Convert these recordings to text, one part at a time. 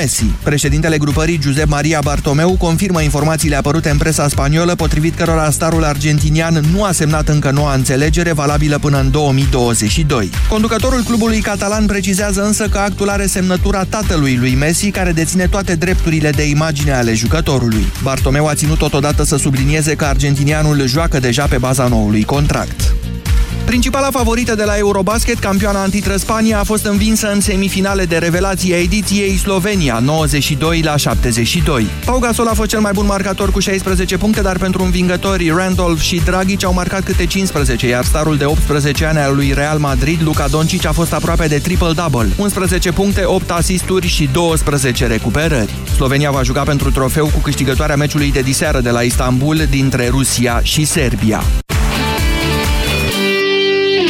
Messi. Președintele grupării Giuseppe Maria Bartomeu confirmă informațiile apărute în presa spaniolă, potrivit cărora starul argentinian nu a semnat încă noua înțelegere valabilă până în 2022. Conducătorul clubului catalan precizează însă că actul are semnătura tatălui lui Messi, care deține toate drepturile de imagine ale jucătorului. Bartomeu a ținut totodată să sublinieze că argentinianul joacă deja pe baza noului contract. Principala favorită de la Eurobasket, campioana antitră Spania, a fost învinsă în semifinale de revelație a ediției Slovenia, 92 la 72. Pau Gasol a fost cel mai bun marcator cu 16 puncte, dar pentru învingătorii Randolph și Dragic au marcat câte 15, iar starul de 18 ani al lui Real Madrid, Luka Doncic, a fost aproape de triple-double. 11 puncte, 8 asisturi și 12 recuperări. Slovenia va juca pentru trofeu cu câștigătoarea meciului de diseară de la Istanbul dintre Rusia și Serbia.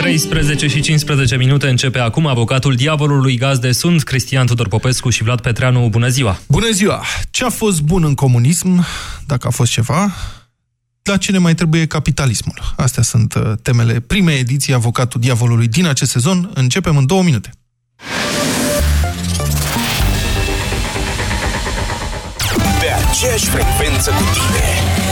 13 și 15 minute începe acum avocatul diavolului gazde sunt Cristian Tudor Popescu și Vlad Petreanu. Bună ziua! Bună ziua! Ce a fost bun în comunism, dacă a fost ceva, la ce ne mai trebuie capitalismul? Astea sunt uh, temele primei ediții Avocatul Diavolului din acest sezon. Începem în două minute. Pe aceeași frecvență cu tine.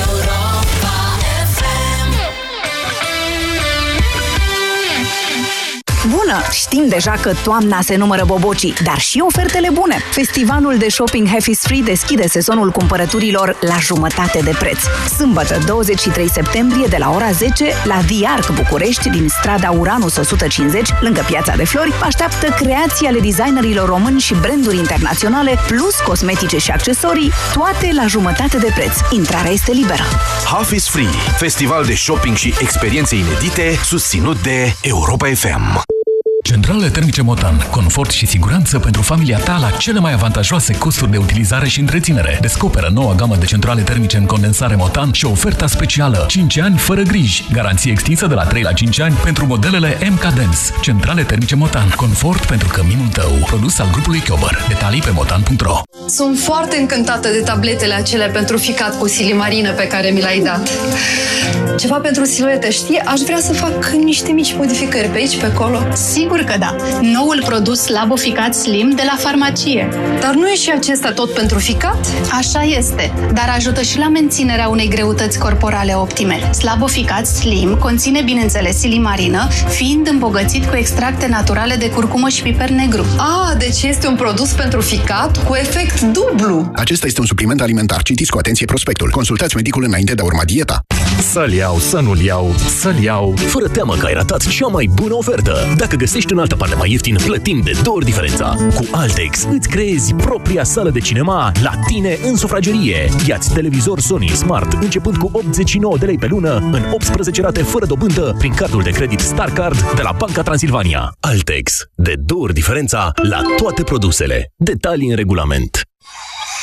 Bună! Știm deja că toamna se numără bobocii, dar și ofertele bune. Festivalul de shopping Half is Free deschide sezonul cumpărăturilor la jumătate de preț. Sâmbătă, 23 septembrie, de la ora 10, la The Arc București, din strada Uranus 150, lângă Piața de Flori, așteaptă creații ale designerilor români și branduri internaționale, plus cosmetice și accesorii, toate la jumătate de preț. Intrarea este liberă. Half is Free, festival de shopping și experiențe inedite, susținut de Europa FM. Centrale termice Motan. Confort și siguranță pentru familia ta la cele mai avantajoase costuri de utilizare și întreținere. Descoperă noua gamă de centrale termice în condensare Motan și oferta specială 5 ani fără griji. Garanție extinsă de la 3 la 5 ani pentru modelele MK Dance. Centrale termice Motan. Confort pentru căminul tău. Produs al grupului Chiober. Detalii pe motan.ro Sunt foarte încântată de tabletele acelea pentru ficat cu silimarină pe care mi l-ai dat. Ceva pentru siluete, știi? Aș vrea să fac niște mici modificări pe aici, pe acolo. Sigur că da. Noul produs Laboficat Slim de la farmacie. Dar nu e și acesta tot pentru ficat? Așa este, dar ajută și la menținerea unei greutăți corporale optime. Slaboficat Slim conține, bineînțeles, silimarină, fiind îmbogățit cu extracte naturale de curcumă și piper negru. Ah, deci este un produs pentru ficat cu efect dublu. Acesta este un supliment alimentar. Citiți cu atenție prospectul. Consultați medicul înainte de a urma dieta. Să-l iau, să nu-l iau, să-l iau, fără teamă că ai ratat cea mai bună ofertă. Dacă găsești în altă parte mai ieftin, plătim de două ori diferența. Cu Altex îți creezi propria sală de cinema la tine în sufragerie. Iați televizor Sony Smart începând cu 89 de lei pe lună în 18 rate fără dobândă prin cardul de credit StarCard de la Banca Transilvania. Altex. De două ori diferența la toate produsele. Detalii în regulament.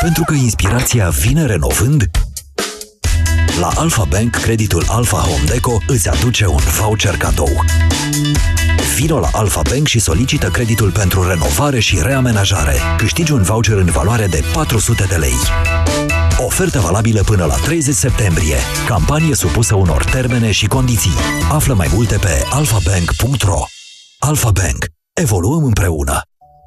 Pentru că inspirația vine renovând, la Alpha Bank, creditul Alpha Home Deco îți aduce un voucher cadou. Vino la Alpha Bank și solicită creditul pentru renovare și reamenajare. Câștigi un voucher în valoare de 400 de lei. Ofertă valabilă până la 30 septembrie. Campanie supusă unor termene și condiții. Află mai multe pe alphabank.ro Alpha Bank. Evoluăm împreună.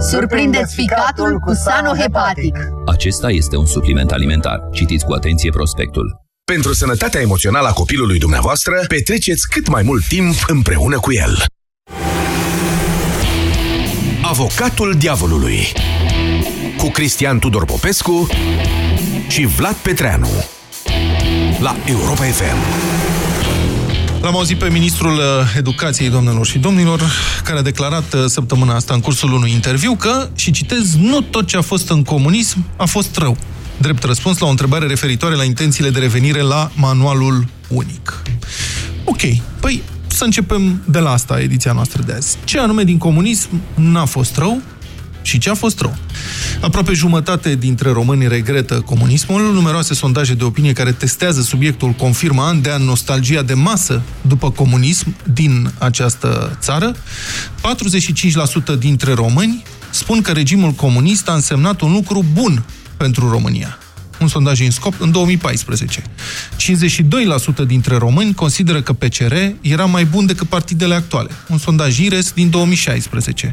Surprindeți ficatul cu Sanohepatic. Acesta este un supliment alimentar. Citiți cu atenție prospectul. Pentru sănătatea emoțională a copilului dumneavoastră, petreceți cât mai mult timp împreună cu el. Avocatul diavolului cu Cristian Tudor Popescu și Vlad Petreanu la Europa FM. L-am auzit pe ministrul uh, educației, domnilor și domnilor, care a declarat uh, săptămâna asta în cursul unui interviu că, și citez, nu tot ce a fost în comunism a fost rău. Drept răspuns la o întrebare referitoare la intențiile de revenire la manualul unic. Ok, păi să începem de la asta, ediția noastră de azi. Ce anume din comunism n-a fost rău și ce a fost rău? Aproape jumătate dintre români regretă comunismul. Numeroase sondaje de opinie care testează subiectul confirmă an de an nostalgia de masă după comunism din această țară. 45% dintre români spun că regimul comunist a însemnat un lucru bun pentru România un sondaj în scop în 2014. 52% dintre români consideră că PCR era mai bun decât partidele actuale. Un sondaj IRES din 2016.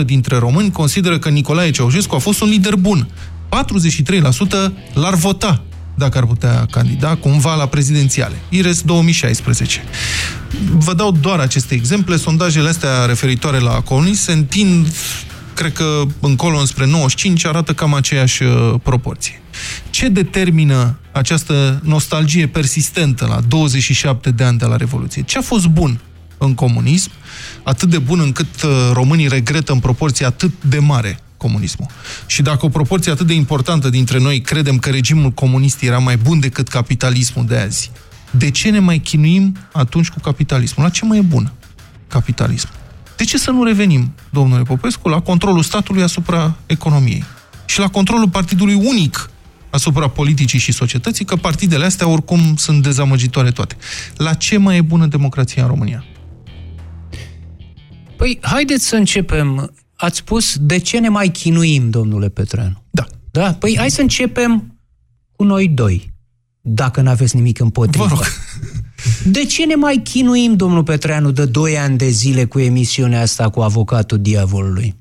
53% dintre români consideră că Nicolae Ceaușescu a fost un lider bun. 43% l-ar vota dacă ar putea candida cumva la prezidențiale. IRES 2016. Vă dau doar aceste exemple. Sondajele astea referitoare la comunism se întind cred că încolo înspre 95 arată cam aceeași uh, proporție. Ce determină această nostalgie persistentă la 27 de ani de la Revoluție? Ce a fost bun în comunism, atât de bun încât uh, românii regretă în proporție atât de mare comunismul. Și dacă o proporție atât de importantă dintre noi credem că regimul comunist era mai bun decât capitalismul de azi, de ce ne mai chinuim atunci cu capitalismul? La ce mai e bun capitalismul? De ce să nu revenim, domnule Popescu, la controlul statului asupra economiei și la controlul partidului unic asupra politicii și societății, că partidele astea oricum sunt dezamăgitoare toate. La ce mai e bună democrația în România? Păi, haideți să începem. Ați spus, de ce ne mai chinuim, domnule Petreanu? Da. Da? Păi, hai să începem cu noi doi, dacă nu aveți nimic împotrivă. Vă rog. De ce ne mai chinuim, domnul Petreanu, de 2 ani de zile cu emisiunea asta cu avocatul diavolului?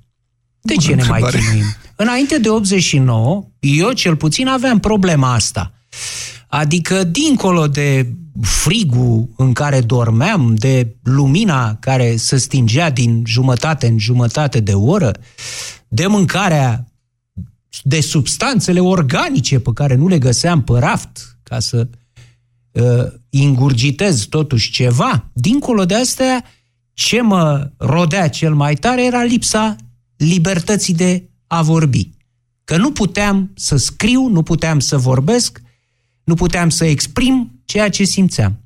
De Bună ce ne mai chinuim? Înainte de 89, eu cel puțin aveam problema asta. Adică, dincolo de frigul în care dormeam, de lumina care se stingea din jumătate în jumătate de oră, de mâncarea de substanțele organice pe care nu le găseam pe raft ca să uh, ingurgitez totuși ceva, dincolo de astea, ce mă rodea cel mai tare era lipsa libertății de a vorbi. Că nu puteam să scriu, nu puteam să vorbesc, nu puteam să exprim ceea ce simțeam.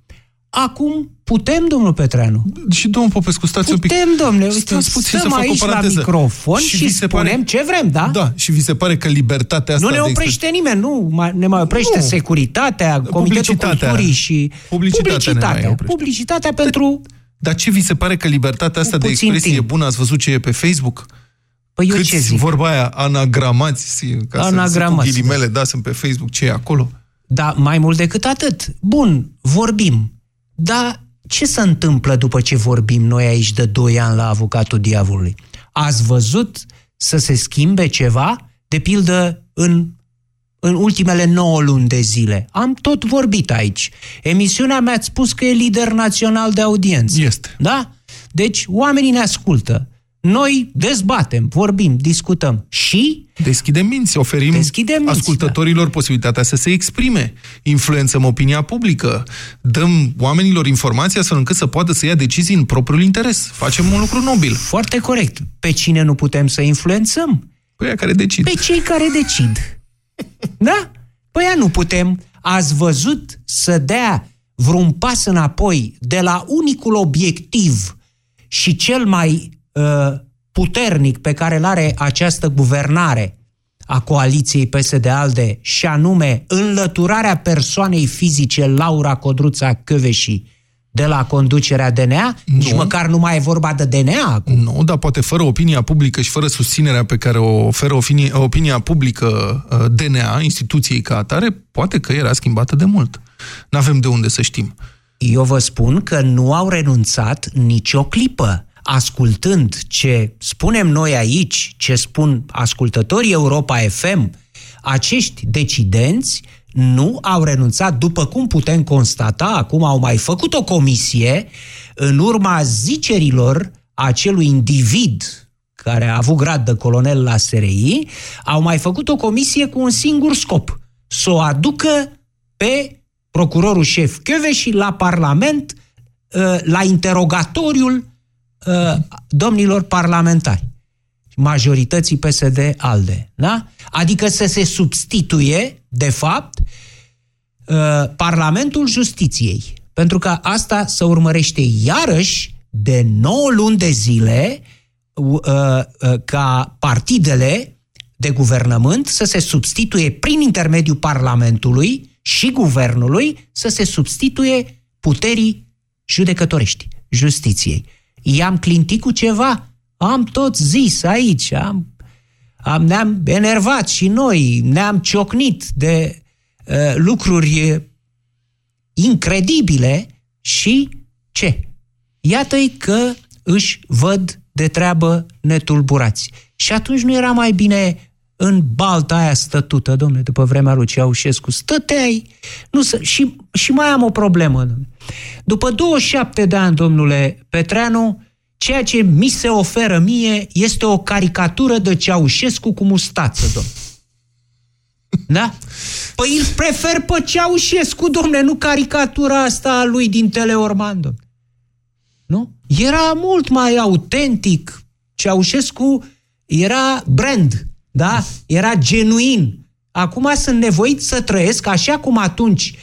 Acum putem, domnul Petreanu. Și domnul Popescu, stați putem, un pic. Putem, domnule. Stați puțin stăm să fac aici o la microfon și, și spunem pare... ce vrem, da? Da, și vi se pare că libertatea asta... Nu ne oprește de nimeni, nu ne mai oprește nu. securitatea, Comitetul Culturii și... Publicitatea, publicitatea, mai publicitatea pentru... Dar ce vi se pare că libertatea asta de expresie timp. e bună? Ați văzut ce e pe Facebook? Păi eu Câți, ce zic? vorba aia, anagramați, ca anagramați, să ghilimele, da, sunt pe Facebook, ce e acolo? Da, mai mult decât atât. Bun, vorbim. Dar ce se întâmplă după ce vorbim noi aici de 2 ani la avocatul diavolului? Ați văzut să se schimbe ceva? De pildă, în, în ultimele 9 luni de zile. Am tot vorbit aici. Emisiunea mea a spus că e lider național de audiență. Este. Da? Deci oamenii ne ascultă. Noi dezbatem, vorbim, discutăm și... Deschidem minți, oferim deschidem minți, ascultătorilor da. posibilitatea să se exprime, influențăm opinia publică, dăm oamenilor informația astfel încât să poată să ia decizii în propriul interes. Facem un lucru nobil. Foarte corect. Pe cine nu putem să influențăm? Pe aia care decid. Pe cei care decid. da? Pe aia nu putem. Ați văzut să dea vreun pas înapoi de la unicul obiectiv și cel mai Uh, puternic pe care îl are această guvernare a coaliției PSD-ALDE și anume înlăturarea persoanei fizice Laura Codruța Căveși de la conducerea DNA? Nu. Nici măcar nu mai e vorba de DNA acum. Nu, dar poate fără opinia publică și fără susținerea pe care o oferă opinia, opinia publică uh, DNA, instituției ca atare, poate că era schimbată de mult. Nu avem de unde să știm. Eu vă spun că nu au renunțat nicio clipă ascultând ce spunem noi aici, ce spun ascultătorii Europa FM, acești decidenți nu au renunțat, după cum putem constata, acum au mai făcut o comisie în urma zicerilor acelui individ care a avut grad de colonel la SRI, au mai făcut o comisie cu un singur scop, să o aducă pe procurorul șef și la Parlament, uh, la interogatoriul uh, domnilor parlamentari, majorității PSD-ALDE. Da? Adică să se substituie, de fapt, uh, Parlamentul Justiției. Pentru că asta se urmărește iarăși de 9 luni de zile ca partidele de guvernământ să se substituie prin intermediul Parlamentului și guvernului să se substituie puterii judecătorești, justiției. I-am clintit cu ceva? Am tot zis aici, am, am, ne-am enervat și noi, ne-am ciocnit de uh, lucruri incredibile și ce? Iată-i că își văd de treabă netulburați. Și atunci nu era mai bine în balta aia stătută, domnule, după vremea lui Ceaușescu, stăteai, nu să, și, și mai am o problemă, domnule. După 27 de ani, domnule Petreanu, ceea ce mi se oferă mie este o caricatură de Ceaușescu cu mustață, domnule. Da? Păi îl prefer pe Ceaușescu, domnule, nu caricatura asta a lui din Teleorman, domnule. Nu? Era mult mai autentic. Ceaușescu era brand, da? Era genuin. Acum sunt nevoit să trăiesc așa cum atunci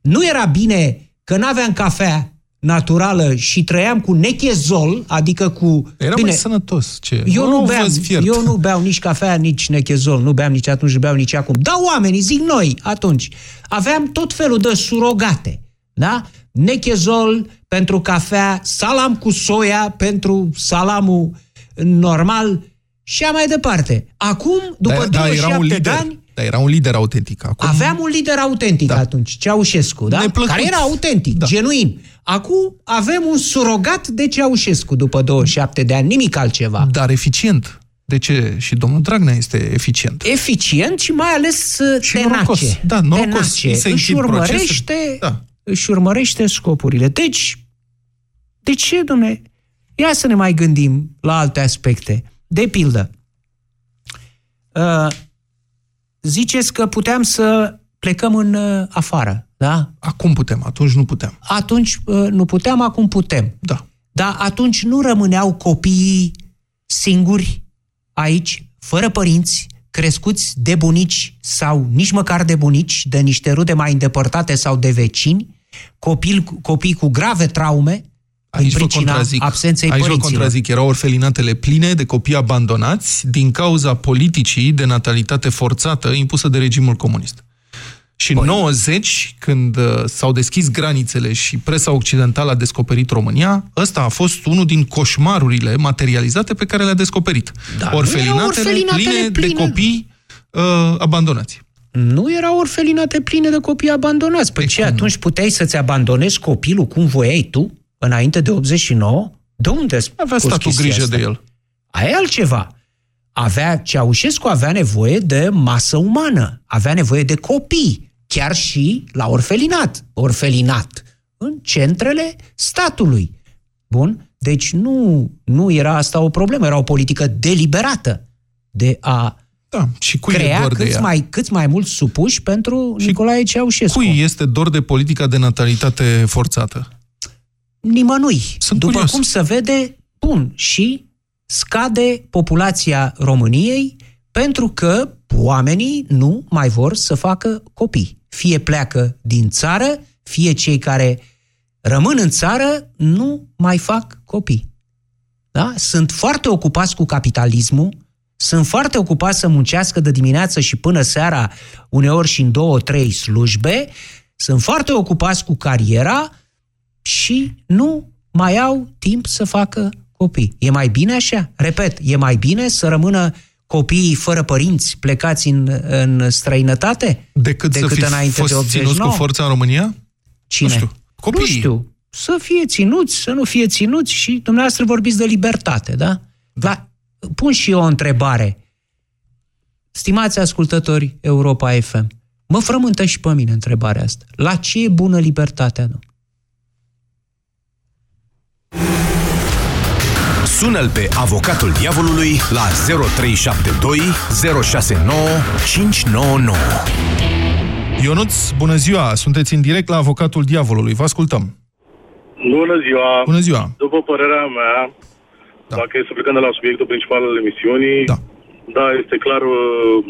nu era bine că n-aveam cafea naturală și trăiam cu nechezol, adică cu... Era bine, mai sănătos. Ce? Eu nu, beau, eu nu beau nici cafea, nici nechezol. Nu beam nici atunci, beau nici acum. Dar oamenii, zic noi, atunci, aveam tot felul de surogate. Da? Nechezol pentru cafea, salam cu soia pentru salamul normal, și a mai departe. Acum, după da, 27 da, era un lider, de ani... Dar era un lider autentic. Acum... Aveam un lider autentic da. atunci, Ceaușescu, da? Care era autentic, da. genuin. Acum avem un surogat de Ceaușescu după 27 de ani, nimic altceva. Dar eficient. De ce? Și domnul Dragnea este eficient. Eficient și mai ales uh, și tenace. Norocos. Da, norocos. Tenace. Își urmărește, da. își urmărește scopurile. Deci, de ce, domne? Ia să ne mai gândim la alte aspecte. De pildă, uh, ziceți că puteam să plecăm în uh, afară, da? Acum putem, atunci nu puteam. Atunci uh, nu puteam, acum putem. Da. Dar atunci nu rămâneau copiii singuri aici, fără părinți, crescuți de bunici sau nici măcar de bunici, de niște rude mai îndepărtate sau de vecini, copii, copii cu grave traume, Aici vă contrazic. absenței Aici părinților. vă contrazic. Erau orfelinatele pline de copii abandonați din cauza politicii de natalitate forțată impusă de regimul comunist. Și în 90, când uh, s-au deschis granițele și presa occidentală a descoperit România, ăsta a fost unul din coșmarurile materializate pe care le-a descoperit. Da, orfelinatele, orfelinatele pline, pline de copii uh, abandonați. Nu erau orfelinate pline de copii abandonați. Păi ce, atunci puteai să-ți abandonezi copilul cum voiai tu? Înainte de 89? De unde Avea statul grijă asta? de el. Aia e altceva. Avea, Ceaușescu avea nevoie de masă umană, avea nevoie de copii, chiar și la orfelinat. Orfelinat în centrele statului. Bun? Deci nu, nu era asta o problemă, era o politică deliberată de a da, și cui crea e dor câți, de ea? mai, câți mai mulți supuși pentru și Nicolae Ceaușescu. Cui este dor de politica de natalitate forțată? Nimănui. Sunt După curios. cum se vede, bun, și scade populația României pentru că oamenii nu mai vor să facă copii. Fie pleacă din țară, fie cei care rămân în țară nu mai fac copii. Da? Sunt foarte ocupați cu capitalismul, sunt foarte ocupați să muncească de dimineață și până seara, uneori și în două, trei slujbe, sunt foarte ocupați cu cariera, și nu mai au timp să facă copii. E mai bine așa? Repet, e mai bine să rămână copiii fără părinți plecați în, în străinătate decât, decât să fi înainte fost de 89? ținuți cu forța în România? Cine? Nu știu. Copiii. Nu știu. Să fie ținuți, să nu fie ținuți și dumneavoastră vorbiți de libertate, da? da. Pun și eu o întrebare. Stimați ascultători Europa FM, mă frământă și pe mine întrebarea asta. La ce e bună libertatea, nu? Sună-l pe avocatul diavolului la 0372 069 599. Ionuț, bună ziua! Sunteți în direct la avocatul diavolului. Vă ascultăm. Bună ziua! Bună ziua! După părerea mea, da. dacă e să plecăm de la subiectul principal al emisiunii, da, da este clar uh,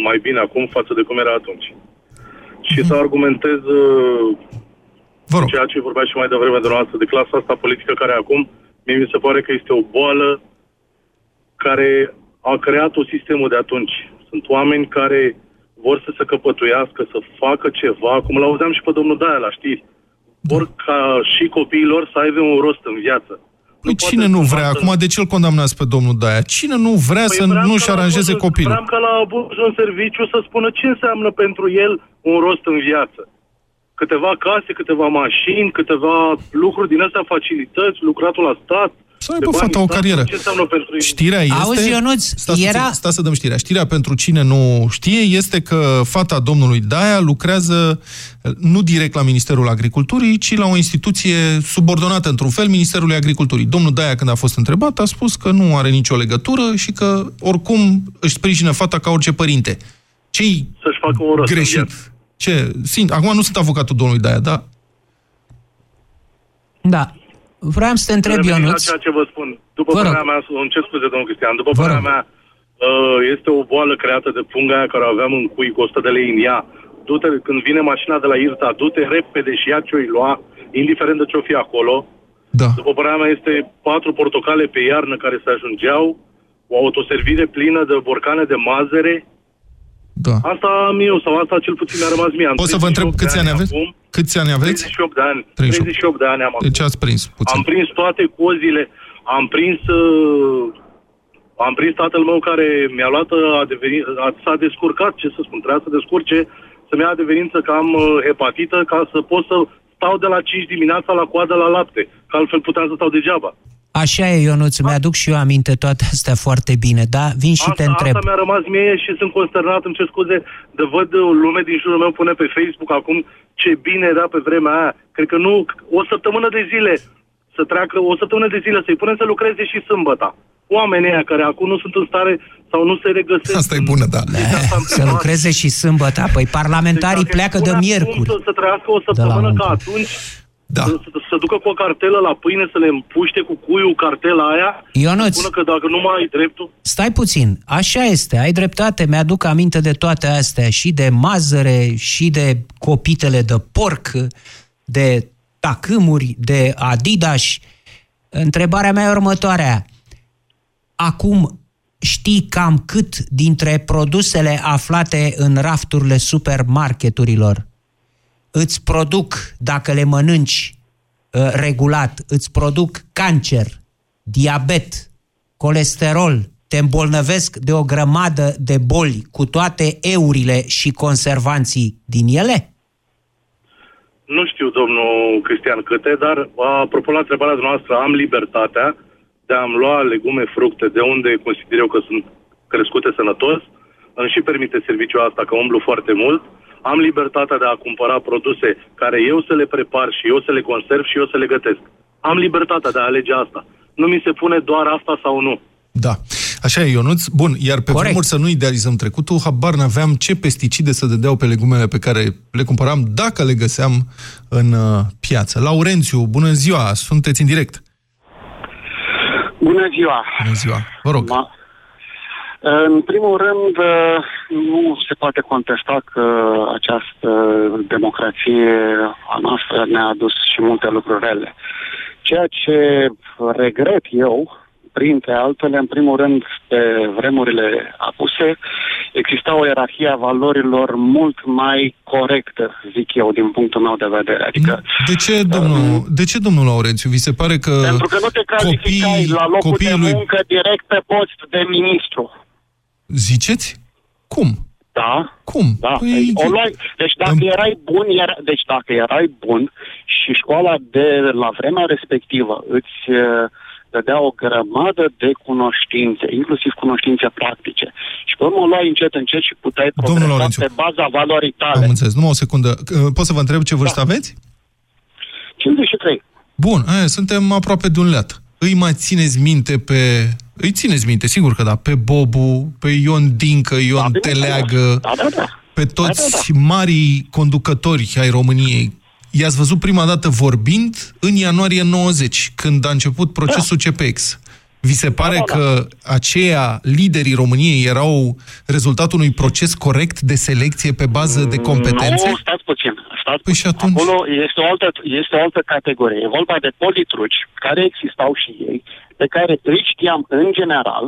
mai bine acum față de cum era atunci. Și mm-hmm. să argumentez uh, Vă rog. ceea ce vorbea și mai devreme de noastră, de clasa asta politică care acum, mie mi se pare că este o boală care a creat-o sistemul de atunci. Sunt oameni care vor să se căpătuiască, să facă ceva, cum l-auzeam și pe domnul Daia la știri. Vor ca și copiilor să aibă un rost în viață. Păi cine nu vrea? Acum de ce îl condamnați pe domnul Daia? Cine nu vrea Păi să vreau nu-și ca la aranjeze abuzul- copilul? Vreau ca la abuzul în serviciu să spună ce înseamnă pentru el un rost în viață. Câteva case, câteva mașini, câteva lucruri din astea, facilități, lucratul la stat. Să aibă fata o carieră. Ce înseamnă pentru el? Știrea este... Auzi, Ionuț, stați, era- puțin, stați să dăm știrea. Știrea pentru cine nu știe este că fata domnului Daia lucrează eh, nu direct la Ministerul Agriculturii, ci la o instituție subordonată într-un fel Ministerului Agriculturii. Domnul Daia, când a fost întrebat, a spus că nu are nicio legătură și că oricum își sprijină fata ca orice părinte. Ce-i Să-și facă un rost în greșit? Viață. Ce? Sin, acum nu sunt avocatul domnului Daia, da? Da. Vreau să te întreb, Revenind Ionuț. La ceea ce vă spun. După Vă rog. părerea mea, îmi cer scuze, domnul Cristian, după Vă părerea rog. mea, uh, este o boală creată de punga aia care o aveam în cui cu 100 de lei în ea. Du-te, când vine mașina de la Irta, du-te repede și ia ce-o lua, indiferent de ce-o fi acolo. Da. După părerea mea, este patru portocale pe iarnă care se ajungeau, o autoservire plină de borcane de mazăre. Da. Asta am eu, sau asta cel puțin mi-a rămas mie. Am Pot să vă întreb 38 de câți ani aveți? acum. Câți ani aveți? 38 de ani. 38. 38 de ani am acum. Deci ați prins puțin. Am prins toate cozile, am prins uh, am prins tatăl meu care mi-a luat uh, a devenit, a, s-a descurcat, ce să spun, trebuia să descurce să-mi ia adeverință că am uh, hepatită ca să pot să stau de la 5 dimineața la coadă la lapte, că altfel puteam să stau degeaba. Așa e, Ionuț, mi-aduc și eu aminte toate astea foarte bine, da? Vin și te asta, întreb. asta mi-a rămas mie și sunt consternat, îmi cer scuze, de văd uh, lume din jurul meu pune pe Facebook acum ce bine era pe vremea aia. Cred că nu, o săptămână de zile să treacă, o săptămână de zile să-i punem să lucreze și sâmbăta. Oamenii aia care acum nu sunt în stare sau nu se regăsesc. Asta e bună, da. Să lucreze și sâmbătă. Păi parlamentarii Deci dacă pleacă îi de pune miercuri. acum Să, să trăiască o săptămână ca atunci, da. să, să, să ducă cu o cartelă la pâine, să le împuște cu cuiul cartela aia, Ionuț. să spună că dacă nu mai ai dreptul, Stai puțin, așa este, ai dreptate, mi-aduc aminte de toate astea, și de mazăre, și de copitele de porc, de tacâmuri, de Adidas. Întrebarea mea e următoarea. Acum știi cam cât dintre produsele aflate în rafturile supermarketurilor îți produc, dacă le mănânci uh, regulat, îți produc cancer, diabet, colesterol, te îmbolnăvesc de o grămadă de boli cu toate eurile și conservanții din ele? Nu știu, domnul Cristian, câte, dar apropo la întrebarea noastră, am libertatea de a-mi lua legume, fructe, de unde consider eu că sunt crescute sănătos. Îmi și permite serviciul asta, că umblu foarte mult. Am libertatea de a cumpăra produse care eu să le prepar și eu să le conserv și eu să le gătesc. Am libertatea de a alege asta. Nu mi se pune doar asta sau nu. Da. Așa e, Ionuț. Bun, iar pe Corect. vremuri să nu idealizăm trecutul, habar n-aveam ce pesticide să dădeau pe legumele pe care le cumpăram, dacă le găseam în uh, piață. Laurențiu, bună ziua, sunteți în direct. Bună ziua! Bună ziua, vă rog. Ma, în primul rând, uh, nu se poate contesta că această democrație a noastră ne-a adus și multe lucruri rele. Ceea ce regret eu, printre altele, în primul rând, pe vremurile apuse, exista o ierarhie a valorilor mult mai corectă, zic eu, din punctul meu de vedere. Adică, De ce, domnul, de ce, domnul Laurențiu? Vi se pare că pentru că nu te calificai copiii, la locul de copiii lui... muncă direct pe post de ministru. Ziceți? Cum? Da. Cum? Da. Păi, o luai, deci dacă erai bun, era, deci dacă erai bun și școala de la vremea respectivă îți uh, dădea o grămadă de cunoștințe, inclusiv cunoștințe practice. Și pe urmă o luai încet, încet și puteai progresa Laurențiu. pe baza valorii tale. Am înțeles. Numai o secundă. Uh, Pot să vă întreb ce vârstă Da. aveți? 53. Bun, aia, suntem aproape de un leat. îi mai țineți minte pe... Îi țineți minte, sigur că da, pe Bobu, pe Ion Dincă, Ion da, Teleagă, da, da, da. pe toți da, da, da. marii conducători ai României. I-ați văzut prima dată vorbind în ianuarie 90, când a început procesul da. CPX. Vi se pare da, da, da. că aceia, liderii României, erau rezultatul unui proces corect de selecție pe bază de competențe? Nu, stați puțin. Stați păi puțin. atunci... Acolo este o, altă, este o altă categorie. E vorba de politruci, care existau și ei, pe care îi știam în general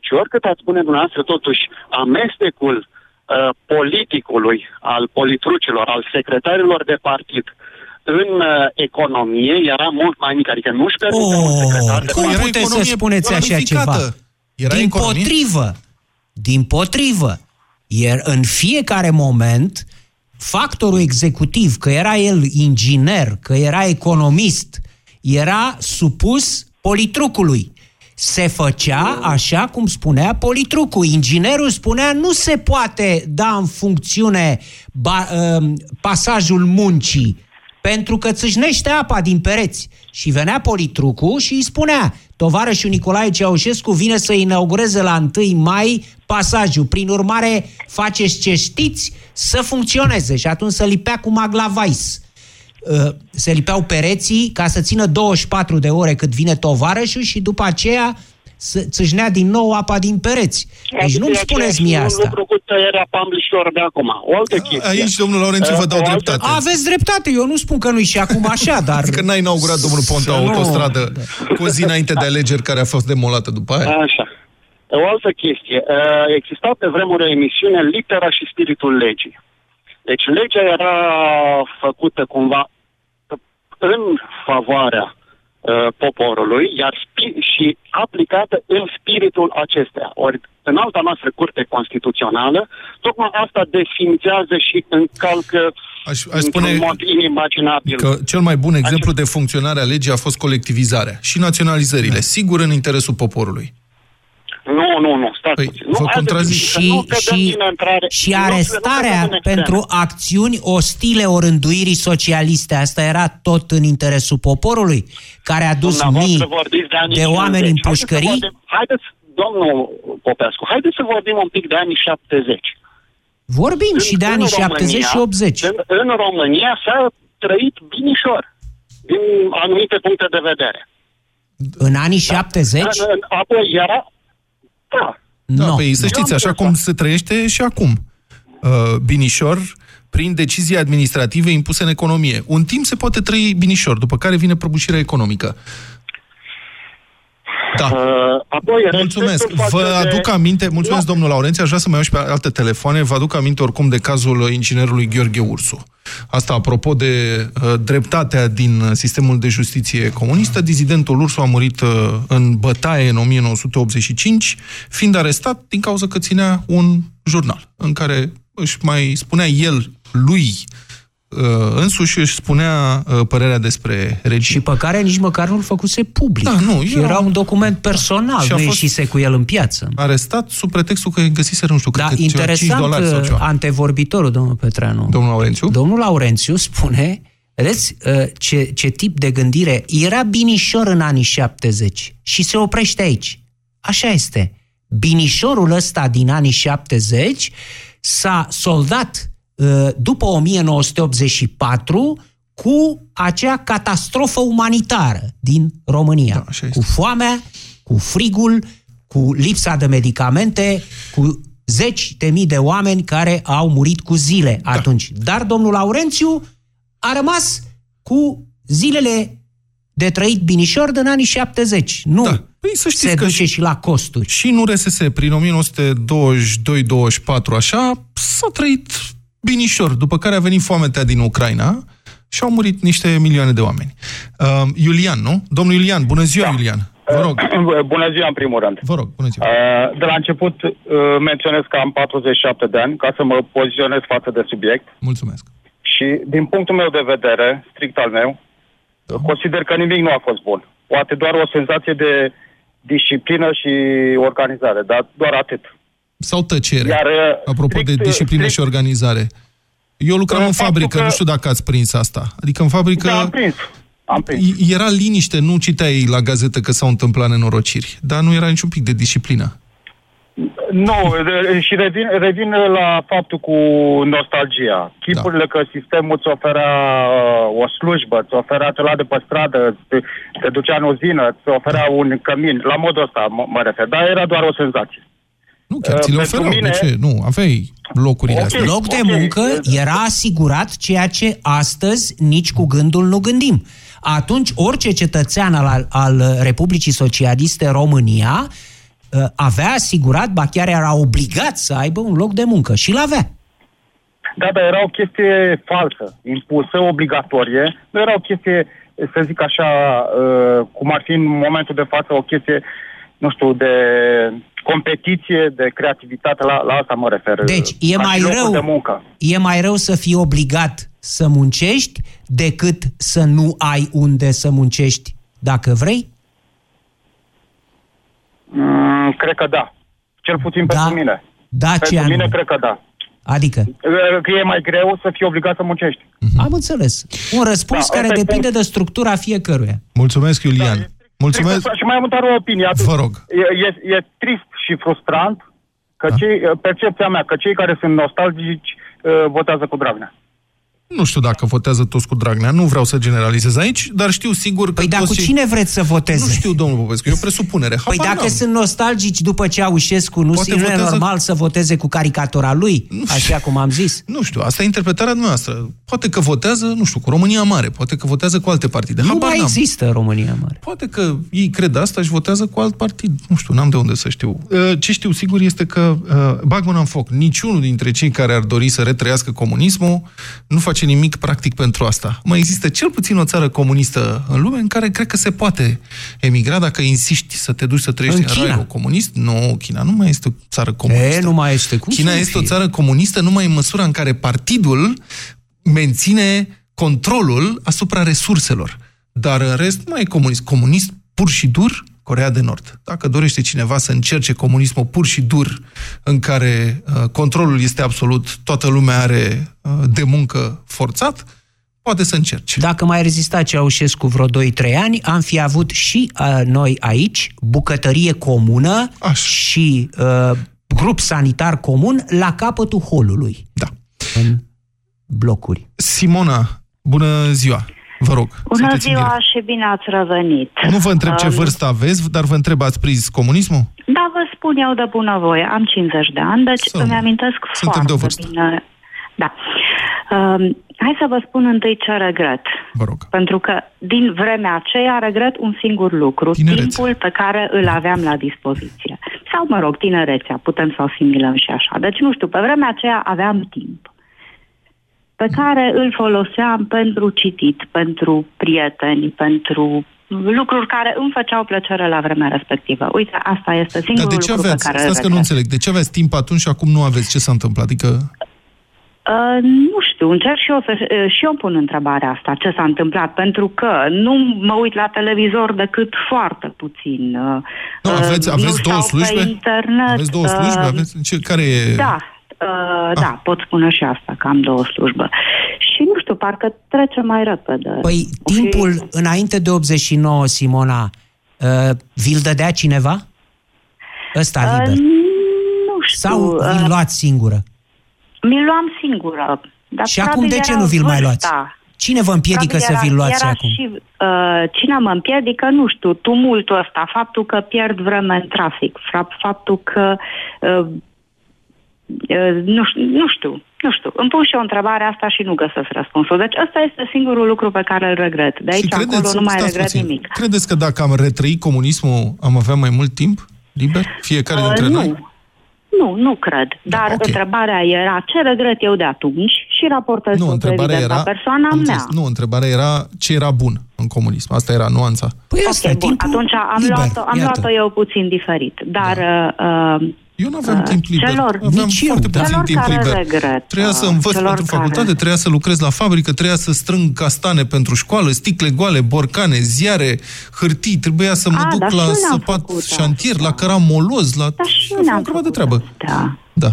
și oricât ați spune dumneavoastră, totuși, amestecul uh, politicului, al politrucilor, al secretarilor de partid, în uh, economie era mult mai mic, adică nu-și permite oh, un secretar de Cum puteți să spuneți așa ceva? Era din economie? potrivă, din potrivă, iar în fiecare moment factorul executiv, că era el inginer, că era economist, era supus politrucului. Se făcea așa cum spunea politrucul. Inginerul spunea nu se poate da în funcțiune ba, uh, pasajul muncii, pentru că țâșnește apa din pereți. Și venea Politrucu și îi spunea, tovarășul Nicolae Ceaușescu vine să inaugureze la 1 mai pasajul. Prin urmare, faceți ce știți să funcționeze. Și atunci se lipea cu maglavais. Uh, se lipeau pereții ca să țină 24 de ore cât vine tovarășul și după aceea țâșnea din nou apa din pereți. Deci nu-mi spuneți mie asta. Lucru cu tăierea pamblișilor de acum. O altă chestie. Aici, domnul Laurențiu, vă dau dreptate. Aveți dreptate, eu nu spun că nu-i și acum așa, dar... Că n-a inaugurat domnul Ponta o autostradă cu o zi înainte de alegeri care a fost demolată după aia. Așa. O altă chestie. Exista pe vremuri o emisiune Litera și Spiritul Legii. Deci legea era făcută cumva în favoarea Uh, poporului, iar spi- și aplicată în spiritul acestea. Ori în alta noastră curte constituțională, tocmai asta desfințează și încalcă aș, aș spune mod inimaginabil. Că cel mai bun exemplu acest... de funcționare a legii a fost colectivizarea și naționalizările, da. sigur în interesul poporului. Nu, nu, nu, stați păi, puțin. Nu, vă contrazic. Și, și, și arestarea nu, nu pentru acțiuni ostile orânduirii socialiste, asta era tot în interesul poporului, care a dus mii de, de oameni în pușcării? Haideți, haideți, domnul Popescu, haideți să vorbim un pic de anii 70. Vorbim în, și de anii România, 70 și 80. În, în România s-a trăit binișor, din anumite puncte de vedere. În anii 70? Da. Apoi era da. Da, no. păi să știți, așa cum se trăiește și acum. Uh, binișor, prin decizii administrative impuse în economie. Un timp se poate trăi binișor, după care vine prăbușirea economică. Da. Uh, apoi, mulțumesc. Vă aduc de... aminte, mulțumesc da. domnul Laurențiu, aș vrea să mai iau și pe alte telefoane, vă aduc aminte oricum de cazul inginerului Gheorghe Ursu. Asta apropo de uh, dreptatea din sistemul de justiție comunistă, dizidentul Ursu a murit uh, în bătaie în 1985, fiind arestat din cauza că ținea un jurnal în care își mai spunea el, lui, Uh, însuși își spunea uh, părerea despre regim. Și pe care nici măcar nu-l făcuse public. Da, nu, era, era un document personal, și nu ieșise cu el în piață. Arestat sub pretextul că găsise, nu știu, da, cred că interesant, dolari sau ceva. antevorbitorul, domnul Petreanu. Domnul Laurențiu? Domnul Laurențiu spune, vedeți uh, ce, ce tip de gândire, era binișor în anii 70 și se oprește aici. Așa este. Binișorul ăsta din anii 70 s-a soldat Uh, după 1984 cu acea catastrofă umanitară din România. Da, cu foamea, cu frigul, cu lipsa de medicamente, cu zeci de mii de oameni care au murit cu zile da. atunci. Dar domnul Laurențiu a rămas cu zilele de trăit binișor din anii 70. Nu da. Păi să știți se că duce și, și la costuri. Și în RSS, prin 1922-24, așa, s-a trăit binișor, după care a venit foametea din Ucraina și au murit niște milioane de oameni. Uh, Iulian, nu? Domnul Iulian, bună ziua, da. Iulian. Vă rog. Bună ziua, în primul rând. Vă rog, bună ziua. Uh, de la început uh, menționez că am 47 de ani, ca să mă poziționez față de subiect. Mulțumesc. Și din punctul meu de vedere, strict al meu, da. consider că nimic nu a fost bun. Poate doar o senzație de disciplină și organizare, dar doar atât. Sau tăcere? Iar, uh, Apropo strict, de disciplină strict, și organizare. Eu lucram în fabrică, că... nu știu dacă ați prins asta. Adică în fabrică... Da, am prins. am prins. Era liniște, nu citeai la gazetă că s-au întâmplat nenorociri, dar nu era niciun pic de disciplină. Nu, de- și revin, revin la faptul cu nostalgia. Chipurile că sistemul îți oferea uh, o slujbă, îți oferea te lua de pe stradă, te, te ducea în uzină, îți oferea un cămin. La modul ăsta mă, mă refer, dar era doar o senzație. Nu, chiar ți le Uh, pentru oferau, mine- de ce? Nu, aveai locurile astea. Loc de muncă era asigurat ceea ce astăzi nici cu gândul nu gândim. Atunci, orice cetățean al, al Republicii Socialiste România uh, avea asigurat, ba chiar era obligat să aibă un loc de muncă și l-avea. Da, dar era o chestie falsă, impusă, obligatorie. Nu era o chestie, să zic așa, uh, cum ar fi în momentul de față, o chestie, nu știu, de competiție, de creativitate, la, la asta mă refer. Deci, e ca și mai locuri rău, De muncă. e mai rău să fii obligat să muncești decât să nu ai unde să muncești dacă vrei? Mm, cred că da. Cel puțin da. pentru mine. Da, ce pentru mine anume? cred că da. Adică? Că e mai greu să fii obligat să muncești. Am înțeles. Un răspuns Da, care ăsta e depinde de structura fiecăruia. Mulțumesc, Iulian. Mulțumesc. Și mai am doar o opinie. Atât. Vă rog. E, e, e trist și frustrant că cei, percepția mea că cei care sunt nostalgici uh, votează cu Dragnea. Nu știu dacă votează toți cu Dragnea, nu vreau să generalizez aici, dar știu sigur că Păi dar toți cu cei- cine vreți să voteze? Nu știu, domnul Popescu, e o presupunere. Păi Habar dacă n-am. sunt nostalgici după Ceaușescu, nu, Poate nu e votează- normal să voteze cu caricatura lui, așa cum am zis? Nu știu, asta e interpretarea noastră. Poate că votează, nu știu, cu România Mare, poate că votează cu alte partide. Nu Habar mai n-am. există România Mare. Poate că ei cred asta și votează cu alt partid. Nu știu, n-am de unde să știu. Uh, Ce știu sigur este că, uh, bag mâna în foc, niciunul dintre cei care ar dori să retrăiască comunismul nu face nimic practic pentru asta. Mai există cel puțin o țară comunistă în lume în care cred că se poate emigra dacă insisti să te duci să trăiești În în, China. raiul comunist. Nu, China nu mai este o țară comunistă. E, nu mai este. Cum China să nu este o fie? țară comunistă numai în măsura în care partidul menține controlul asupra resurselor. Dar în rest nu mai e comunist. Comunist pur și dur, Corea de Nord. Dacă dorește cineva să încerce comunismul pur și dur, în care uh, controlul este absolut, toată lumea are uh, de muncă forțat, poate să încerce. Dacă mai rezista Ceaușescu vreo 2-3 ani, am fi avut și uh, noi aici bucătărie comună Așa. și uh, grup sanitar comun la capătul holului. Da. În blocuri. Simona, bună ziua! Vă rog. Bună sunteți în ziua direct. și bine ați revenit. Nu vă întreb ce Um, vârstă aveți, dar vă întreb, ați prins comunismul? Da, vă spun eu de bunăvoie. Am 50 de ani, deci Să- îmi amintesc suntem foarte de o vârstă. bine. Da. Um, hai să vă spun întâi ce regret. Vă rog. Pentru că din vremea aceea regret un singur lucru. Tinerețe. Timpul pe care îl aveam la dispoziție. Sau, mă rog, tinerețea. Putem să o asimilăm și așa. Deci, nu știu, pe vremea aceea aveam timp pe care îl foloseam pentru citit, pentru prieteni, pentru lucruri care îmi făceau plăcere la vremea respectivă. Uite, asta este Dar singurul de ce lucru aveați, pe care îl stați că nu regret. înțeleg, de ce aveți timp atunci și acum nu aveți? Ce s-a întâmplat? Adică, Uh, nu știu, încerc și eu, să, uh, și eu pun întrebarea asta, ce s-a întâmplat, pentru că nu mă uit la televizor decât foarte puțin. Uh, nu, aveți, uh, aveți nu două stau pe slujbe? internet. Aveți două slujbe? uh, Aveți, ce, care e... Da, uh, da, pot spune și asta, că am două slujbe. Și nu știu, parcă trece mai repede. Păi timpul înainte de 89, Simona, uh, vi-l dădea cineva? Ăsta Uh, liber. nu știu. Sau vi-l uh, luați singură? Mi-l luam singură. Dar Și acum probabil de ce era nu vi-l mai luați? vârsta. Cine vă împiedică Probabil să vi-l era- luați era acum? Și, uh, cine mă împiedică, nu știu, tumultul ăsta, faptul că pierd vreme în trafic, fa- faptul că uh, uh, nu, știu, nu știu, nu știu. Îmi pun și eu întrebarea asta și nu găsesc răspunsul. Deci ăsta este singurul lucru pe care îl regret. De aici acolo nu mai stați regret puțin, nimic. credeți că dacă am retrăit comunismul, am avea mai mult timp liber? Fiecare Uh, dintre nu. noi? Nu, nu cred. Dar ok. întrebarea era ce regret eu de atunci și raportez Nu, tot întrebarea evident era... la persoana am mea. înțeles. Nu, întrebarea era ce era bun în comunism. Asta era nuanța. Păi ok, bun. Atunci am liber, luat-o, am iată. luat-o eu puțin diferit. Dar uh, Eu nu aveam timp liber. celor, aveam nici eu, foarte puțin celor timp care liber. regret, Trebuia să uh, învăț celor pentru care- facultate, trebuia să lucrez la fabrică, trebuia să strâng castane pentru școală, sticle goale, borcane, ziare, hârtii, trebuia să mă A, duc dar la și eu n-am săpat făcut șantier, la căram moloz, la... Dar și eu Aveam n-am o grămadă de făcut treabă. Da. Da.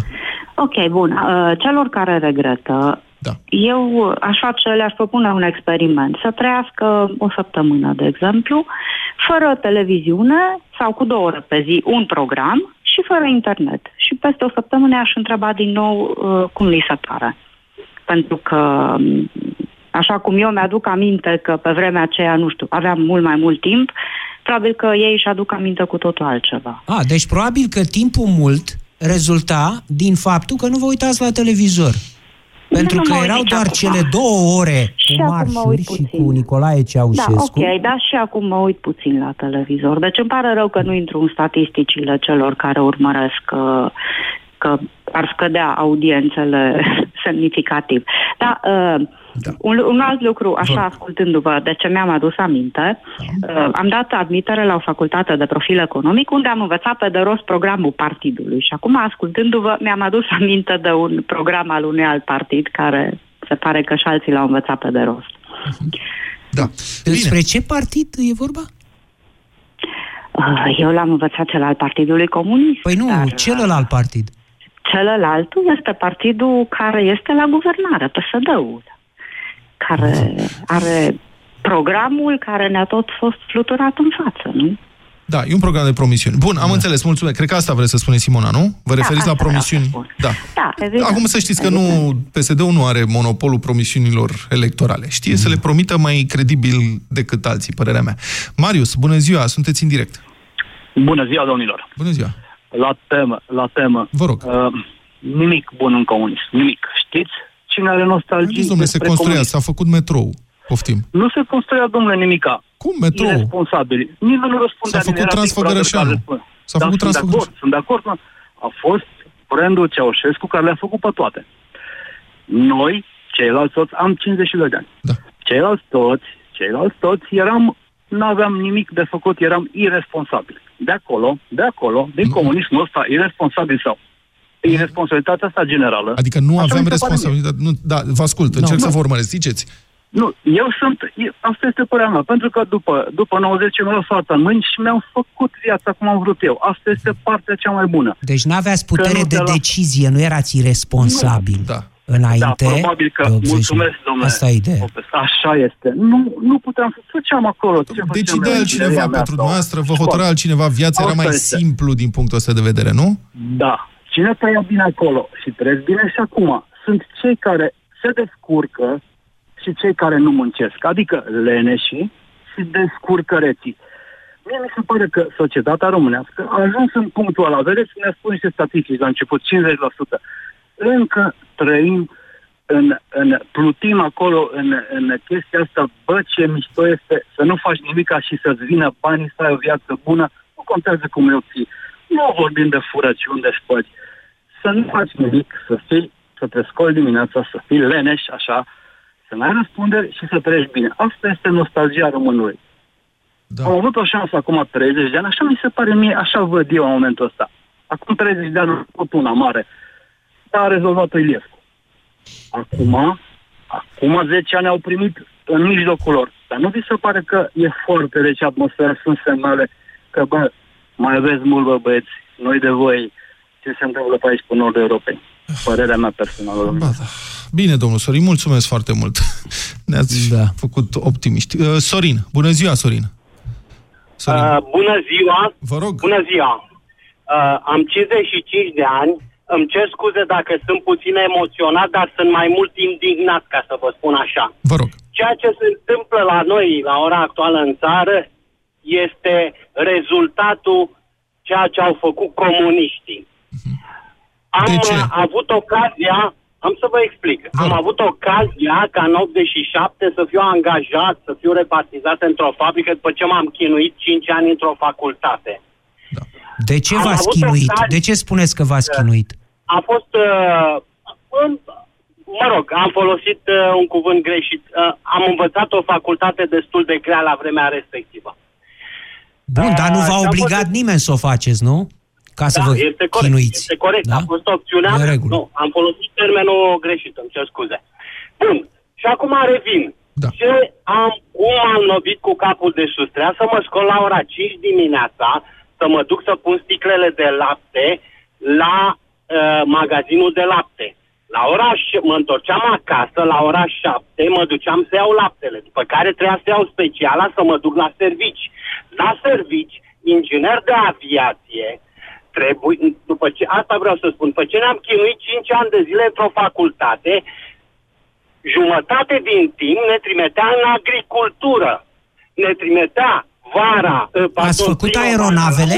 Ok, bun. Uh, celor care regretă, Da. Eu aș face, le-aș propune un experiment. Să trăiască o săptămână, de exemplu, fără televiziune sau cu două ore pe zi un program și fără internet. Și peste o săptămână aș întreba din nou uh, cum li se pare. Pentru că, um, așa cum eu mi-aduc aminte că pe vremea aceea, nu știu, aveam mult mai mult timp, probabil că ei își aduc aminte cu totul altceva. A, deci probabil că timpul mult rezulta din faptul că nu vă uitați la televizor. Pentru nu că mă uit erau nici doar acum. cele două ore Și cu acum mă marșuri uit și puțin. cu Nicolae Da, Ceaușescu. ok, da, și acum mă uit puțin la televizor. Deci îmi pare rău că nu intru în statisticile celor care urmăresc că, că ar scădea audiențele semnificativ. Da, uh, da. Un, un alt lucru, așa ascultându-vă, de ce mi-am adus aminte, uh, am dat admitere la o facultate de profil economic unde am învățat pe de rost programul partidului și acum ascultându-vă mi-am adus aminte de un program al unui alt partid care se pare că și alții l-au învățat pe de rost. Da. Despre ce partid e vorba? Uh, Eu l-am învățat cel al Partidului Comunist. Păi nu, dar, celălalt partid. Celălalt este partidul care este la guvernare, PSD-ul, care are programul care ne-a tot fost fluturat în față, nu? Da, e un program de promisiuni. Bun, am înțeles, mulțumesc. Cred că asta vreți să spuneți, Simona, nu? Vă referiți la asta vreau promisiuni? Da. Da, evident. Acum să știți că nu, PSD-ul nu are monopolul promisiunilor electorale. Știe să le promită mai credibil decât alții, părerea mea. Marius, bună ziua, sunteți în direct. Bună ziua, domnilor! Bună ziua! La temă, la temă. Vă rog. Uh, nimic bun în comunism, nimic. Știți? Cine are nostalgie Haideți, domnule, se despre construia, comunism? s-a făcut metrou. Poftim. Nu se construia, domnule, nimica. Cum metrou? Irresponsabili. Nimeni nu răspundea. S-a făcut din era Transfăgărășanu. Big Brother care răspunde. S-a Da, făcut sunt de Transfăgărășanu. acord, sunt de acord. mă. A fost brandul Ceaușescu care le-a făcut pe toate. Noi, ceilalți toți, am 52 de ani. Da. Ceilalți toți, ceilalți toți eram, nu aveam nimic de făcut, eram irresponsabili. De acolo, de acolo, din comunismul ăsta, irresponsabil sau irresponsabilitatea asta generală. Adică nu Așa aveam mi se pare mie. responsabilitate. Nu, da, vă ascult, încerc să vă urmăresc. Ziceți. Nu, eu sunt, e- asta este părerea mea, pentru că după, după 90 mi-au lăsat în mâini și mi-am făcut viața cum am vrut eu. Asta este partea cea mai bună. Deci n-aveați putere Că nu de te la- decizie, nu erați irresponsabil. Da. Înainte da, probabil că, de 80. mulțumesc, domnule. Asta e ideea. Popes, Așa este. Nu, nu puteam să făceam acolo. Ce făceam Decide la altcineva ingineria mea pentru sau dumneavoastră, vă școală. hotăra altcineva, viața era Asta mai este. simplu din punctul ăsta de vedere, nu? Da. Cine trăia bine acolo și trăiesc bine și acum sunt cei care se descurcă și cei care nu muncesc. Adică leneșii și descurcăreții. Mie mi se pare că societatea românească a ajuns în punctul ăla. Vedeți, ne spun niște statistici la început, 50%. Încă trăim în, în plutim acolo în, în chestia asta, bă, ce mișto este să nu faci nimica și să-ți vină banii, să ai o viață bună, nu contează cum le obții. Nu vorbim de furăciuni, de spăți. Să nu faci nimic, să fii, să te scoli dimineața, să fii leneș, așa, să n-ai răspunderi și să trăiești bine. Asta este nostalgia românului. Da. Am avut o șansă acum 30 de ani, așa mi se pare mie, așa văd eu în momentul ăsta. Acum 30 de ani am făcut una mare, dar a rezolvat-o Iliescu. Acum, acum 10 ani au primit în mijlocul lor. Dar nu vi se pare că e foarte rece atmosfera, sunt semnale că, bă, mai aveți mult, bă, băieți, noi de voi, ce se întâmplă pe aici, pe nordul Europei. Părerea mea personală. Ba, da. Bine, domnul Sorin, mulțumesc foarte mult. Ne-ați da. făcut optimiști. Uh, Sorin, bună ziua, Sorin. Sorin. Uh, bună ziua! Vă rog. Bună ziua! Uh, am 55 de ani. Îmi cer scuze dacă sunt puțin emoționat, dar sunt mai mult indignat, ca să vă spun așa. Vă rog. Ceea ce se întâmplă la noi, la ora actuală în țară, este rezultatul ceea ce au făcut comuniștii. Am uh, avut ocazia, am să vă explic, am avut ocazia ca în 87 să fiu angajat, să fiu repartizat într-o fabrică după ce m-am chinuit 5 ani într-o facultate. De ce Am v-ați avut chinuit? ocazia- De ce spuneți că v-ați chinuit? A fost, uh, în- mă rog, am folosit uh, un cuvânt greșit. Uh, am învățat o facultate destul de grea la vremea respectivă. Bun, dar nu v-a și am obligat fost- nimeni să o faceți, nu? Ca să da, vă este corect, chinuiți. este corect. Da? A fost opțiunea. E în regulă. Nu, am folosit termenul greșit, îmi cer scuze. Bun, și acum revin. Da. Ce am, cum am lovit cu capul de sus? Trebuia să mă scol la ora 5 dimineața, să mă duc să pun sticlele de lapte la uh, magazinul de lapte. La oraș ș- mă întorceam acasă, la oraș 7, mă duceam să iau laptele, după care trebuia să iau speciala să mă duc la servici. La servici, inginer de aviație, trebuie, după ce, asta vreau să spun, după ce ne-am chinuit 5 ani de zile într-o facultate, jumătate din timp ne trimitea în agricultură. Ne trimitea vara... ă, pardon, Ați făcut primăvara, aeronavele?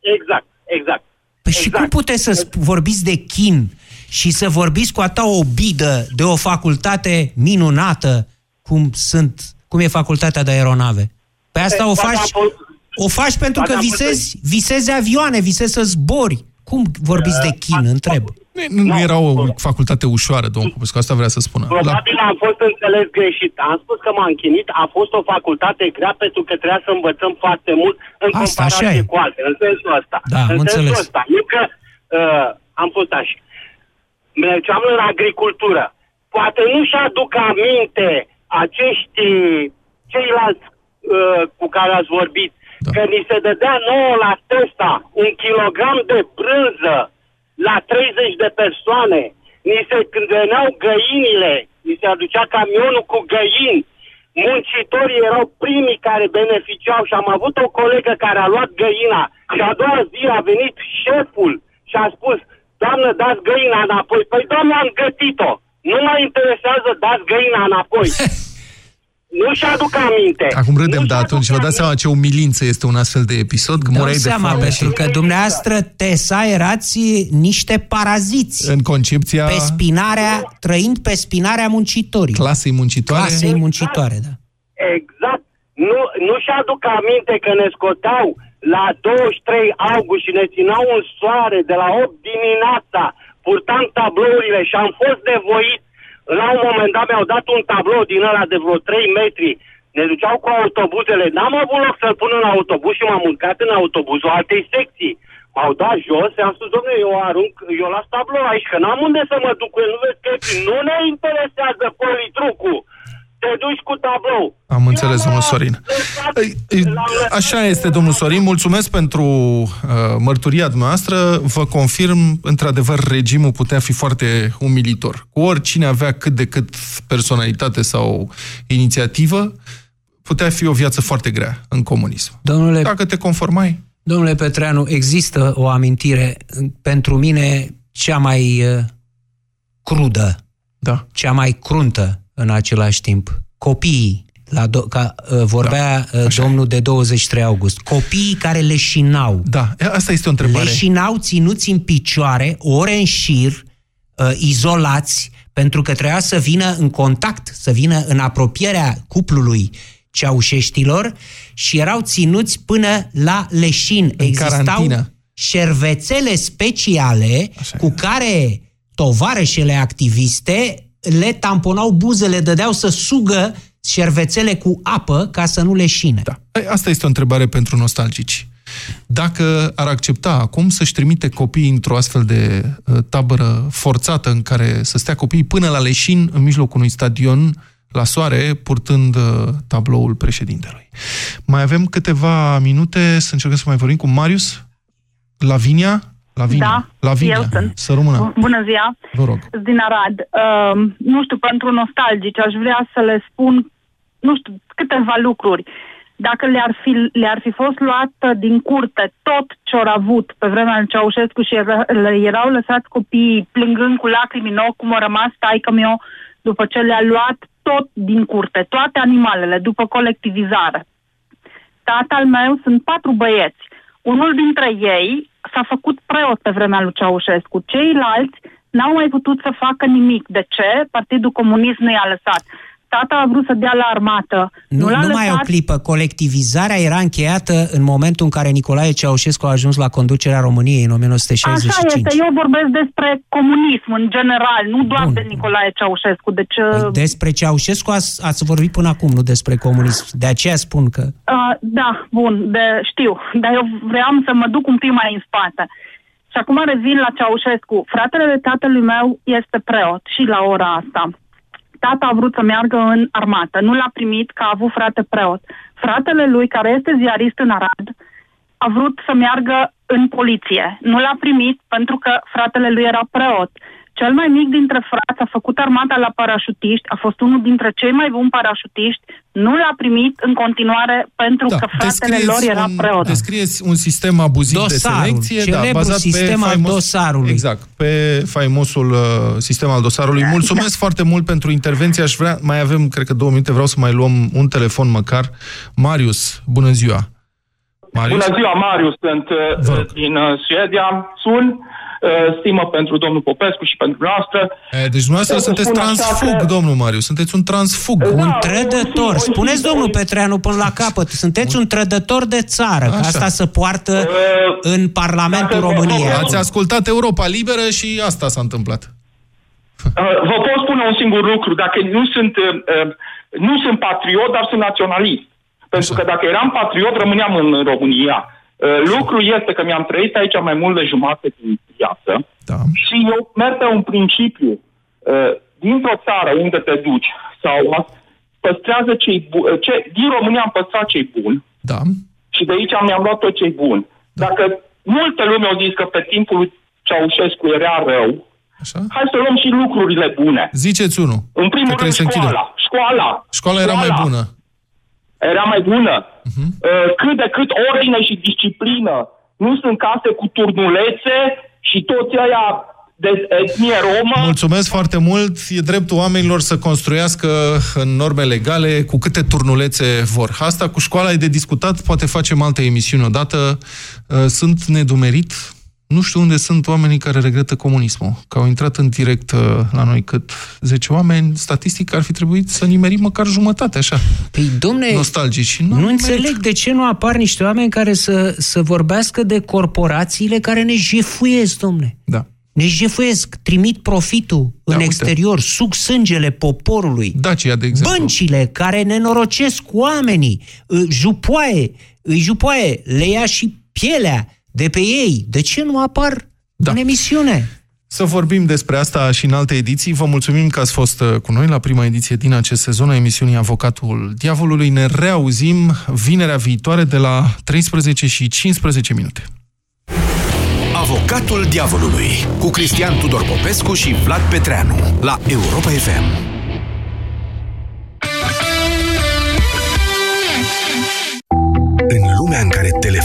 Exact, exact. Păi și cum puteți să sp- vorbiți de chin și să vorbiți cu atâta obidă de o facultate minunată cum sunt, cum e facultatea de aeronave? Pe asta o Poate faci, am fost- o faci pentru poate că am fost- visezi, visezi avioane, visezi să zbori. Cum vorbiți de chin, întreb? Nu, nu era o facultate ușoară, domnul Popescu, asta vrea să spună. La, Probabil am fost înțeles greșit. Am spus că m-am chinit, a fost o facultate grea pentru că trebuia să învățăm foarte mult în Asta, comparație așa e. cu alte, în sensul ăsta. Da, am în sensul înțeles. ăsta. Nu că uh, am fost așa. Mergeam în agricultură. Poate nu-și aduc aminte acești ceilalți uh, cu care ați vorbit, da. că ni se dădea nouă la testa un kilogram de brânză la 30 de persoane. Ni se, când veneau găinile, ni se aducea camionul cu găini. Muncitorii erau primii care beneficiau și am avut o colegă care a luat găina și a doua zi a venit șeful și a spus Doamnă, dați găina înapoi. Păi, doamne, am gătit-o. Nu mă interesează, dați găina înapoi. Nu-și aduc aminte. Acum râdem, dar atunci vă dați seama ce umilință este un astfel de episod? Că Dau mureai de seama, foame pentru și că dumneavoastră, Tesa, erați niște paraziți. în concepția Pe spinarea, trăind pe spinarea muncitorilor. clasei muncitoare. Clasei muncitoare, da. Exact. Nu, nu-și aduc aminte că ne scoteau la 23 august și ne țineau în soare de la 8 dimineața. Purtam tablourile și am fost nevoit. La un moment dat mi-au dat un tablou din ăla de vreo 3 metri. Ne duceau cu autobuzele. N-am avut loc să-l pun în autobuz și m-am urcat în autobuzul altei secții. M-au dat jos și am spus, domnule, eu arunc, eu las tablou aici, că n-am unde să mă duc cu el. Nu vezi că e plin. Nu ne interesează politrucul. Te duci cu tablou. Am înțeles, domnul Sorin. Ei, ei, Așa este, domnul Sorin. Mulțumesc pentru uh, mărturia dumneavoastră. Vă confirm, într-adevăr, regimul putea fi foarte umilitor. Cu oricine avea cât de cât personalitate sau inițiativă, putea fi o viață foarte grea în comunism. Domnule, Dacă te conformai, domnule Petreanu, există o amintire pentru mine cea mai uh, crudă, da. cea mai cruntă în același timp. Copiii, la do- ca uh, vorbea da, domnul de 23 august, copiii care leșinau. Da, asta este o întrebare. Leșinau ținuți în picioare, ore în șir, uh, izolați, pentru că trebuia să vină în contact, să vină în apropierea cuplului ceaușeștilor și erau ținuți până la leșin. În Existau carantină. șervețele speciale Așa cu care tovarășele activiste le tamponau buzele, dădeau să sugă șervețele cu apă ca să nu leșine. Da. Ei, Asta este o întrebare pentru nostalgici. Dacă ar accepta acum să-și trimite copiii într-o astfel de uh, tabără forțată în care să stea copiii până la leșin în mijlocul unui stadion la soare, purtând uh, tabloul președintelui. Mai avem câteva minute să încercăm să mai vorbim cu Marius. Lavinia? Lavinia. Da, Lavinia. eu sunt. Să rămână. Bună ziua! Vă rog. Sunt Din Arad. Uh, nu știu, pentru nostalgici aș vrea să le spun, nu știu, câteva lucruri. Dacă le-ar fi, le-ar fi fost luat din curte tot ce au avut pe vremea lui Ceaușescu și era, le erau lăsați copiii plângând cu lacrimi în ochi, cum a rămas taică meu după ce le-a luat tot din curte, toate animalele, după colectivizare. Tatăl meu sunt patru băieți. Unul dintre ei s-a făcut preot pe vremea lui Ceaușescu. Ceilalți n-au mai putut să facă nimic. De ce? Partidul Comunist nu i-a lăsat. Tata a vrut să dea la armată. Nu, nu, l-a nu lăsat. mai o clipă. Colectivizarea era încheiată în momentul în care Nicolae Ceaușescu a ajuns la conducerea României în 1965. Așa este, eu vorbesc despre comunism în general, nu doar Bun. de Nicolae Ceaușescu. Deci, uh, Despre Ceaușescu ați, ați vorbit până acum, nu despre comunism. De aceea spun că... uh, da, bun, de, știu, dar eu vreau să mă duc un pic mai în spate. Și acum revin la Ceaușescu. Fratele de tatălui meu este preot și la ora asta. Tata a vrut să meargă în armată. Nu l-a primit că a avut frate preot. Fratele lui, care este ziarist în Arad, a vrut să meargă în poliție. Nu l-a primit pentru că fratele lui era preot. Cel mai mic dintre frați a făcut armata la parașutiști, a fost unul dintre cei mai buni parașutiști, nu l-a primit în continuare pentru da, că fratele lor era un, preot. Descrieți un sistem abuziv Dosarul, de selecție, da, bazat sistem pe al faimos, dosarului. Exact, pe faimosul uh, sistem al dosarului. Mulțumesc da. foarte mult pentru intervenție. Aș vrea, mai avem, cred că două minute, vreau să mai luăm un telefon măcar. Marius, bună ziua! Marius? Bună ziua, Marius, sunt uh, din uh, Suedia. Sun Uh, stimă pentru domnul Popescu și pentru noastră. E, deci dumneavoastră sunteți transfug, că... domnul Mariu, sunteți un transfug. Da, un trădător. Un Spuneți, domnul Petreanu, până la capăt, sunteți un trădător de țară, Așa. că asta se poartă uh, în Parlamentul României. Ați ascultat Europa Liberă și asta s-a întâmplat. Uh, vă pot spune un singur lucru, dacă nu sunt, uh, nu sunt patriot, dar sunt naționalist. Pentru Așa. că dacă eram patriot, rămâneam în România. Uh, lucru este că mi-am trăit aici mai mult de jumate din viață da. și eu merg pe un principiu. Uh, dintr-o țară unde te duci sau păstrează cei buni, uh, ce, din România am păstrat cei buni da. și de aici mi-am luat tot cei buni. Da. Dacă multe lume au zis că pe timpul lui Ceaușescu era rău, Așa? hai să luăm și lucrurile bune. Ziceți unul. În primul rând școala. Școala. Școala era mai bună era mai bună. Uh-huh. Cât de cât ordine și disciplină. Nu sunt case cu turnulețe și toți aia de etnie romă. Mulțumesc foarte mult. E dreptul oamenilor să construiască în norme legale cu câte turnulețe vor. Asta cu școala e de discutat, poate facem alte emisiuni odată. Uh, sunt nedumerit nu știu unde sunt oamenii care regretă comunismul, că au intrat în direct uh, la noi cât 10 oameni, statistic ar fi trebuit să nimerim măcar jumătate, așa. Păi, domne, nostalgici. Nu, nu înțeleg de ce nu apar niște oameni care să, să vorbească de corporațiile care ne jefuiesc, domne. Da. Ne jefuiesc, trimit profitul da, în uite. exterior, suc sângele poporului. Dacia, de exemplu. Băncile care nenorocesc oamenii, jupoaie, îi jupoaie, le ia și pielea de pe ei. De ce nu apar da. în emisiune? Să vorbim despre asta și în alte ediții. Vă mulțumim că ați fost uh, cu noi la prima ediție din acest sezon a emisiunii Avocatul Diavolului. Ne reauzim vinerea viitoare de la 13 și 15 minute. Avocatul Diavolului cu Cristian Tudor Popescu și Vlad Petreanu la Europa FM.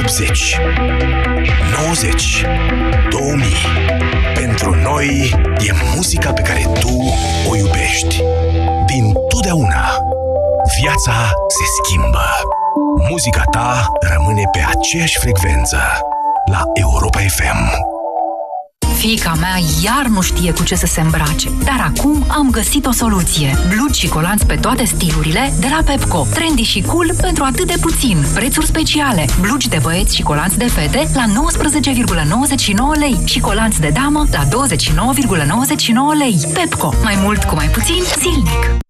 80, 90, 2000. Pentru noi e muzica pe care tu o iubești. Din totdeauna, viața se schimbă. Muzica ta rămâne pe aceeași frecvență la Europa FM. Fica mea iar nu știe cu ce să se îmbrace, dar acum am găsit o soluție. Blugi și colanți pe toate stilurile de la Pepco. Trendy și cool pentru atât de puțin. Prețuri speciale. Blugi de băieți și colanți de fete la 19,99 lei și colanți de damă la 29,99 lei. Pepco. Mai mult cu mai puțin zilnic.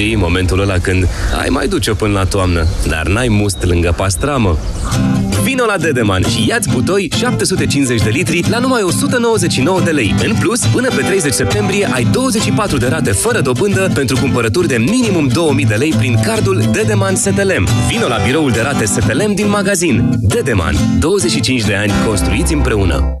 Știi, momentul ăla când ai mai duce până la toamnă, dar n-ai must lângă pastramă. Vino la Dedeman și ia-ți butoi 750 de litri la numai 199 de lei. În plus, până pe 30 septembrie ai 24 de rate fără dobândă pentru cumpărături de minimum 2000 de lei prin cardul Dedeman Setelem. Vino la biroul de rate Setelem din magazin. Dedeman. 25 de ani construiți împreună.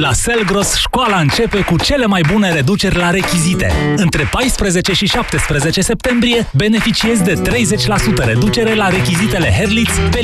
La Selgros, școala începe cu cele mai bune reduceri la rechizite. Între 14 și 17 septembrie beneficiezi de 30% reducere la rechizitele Herlitz pe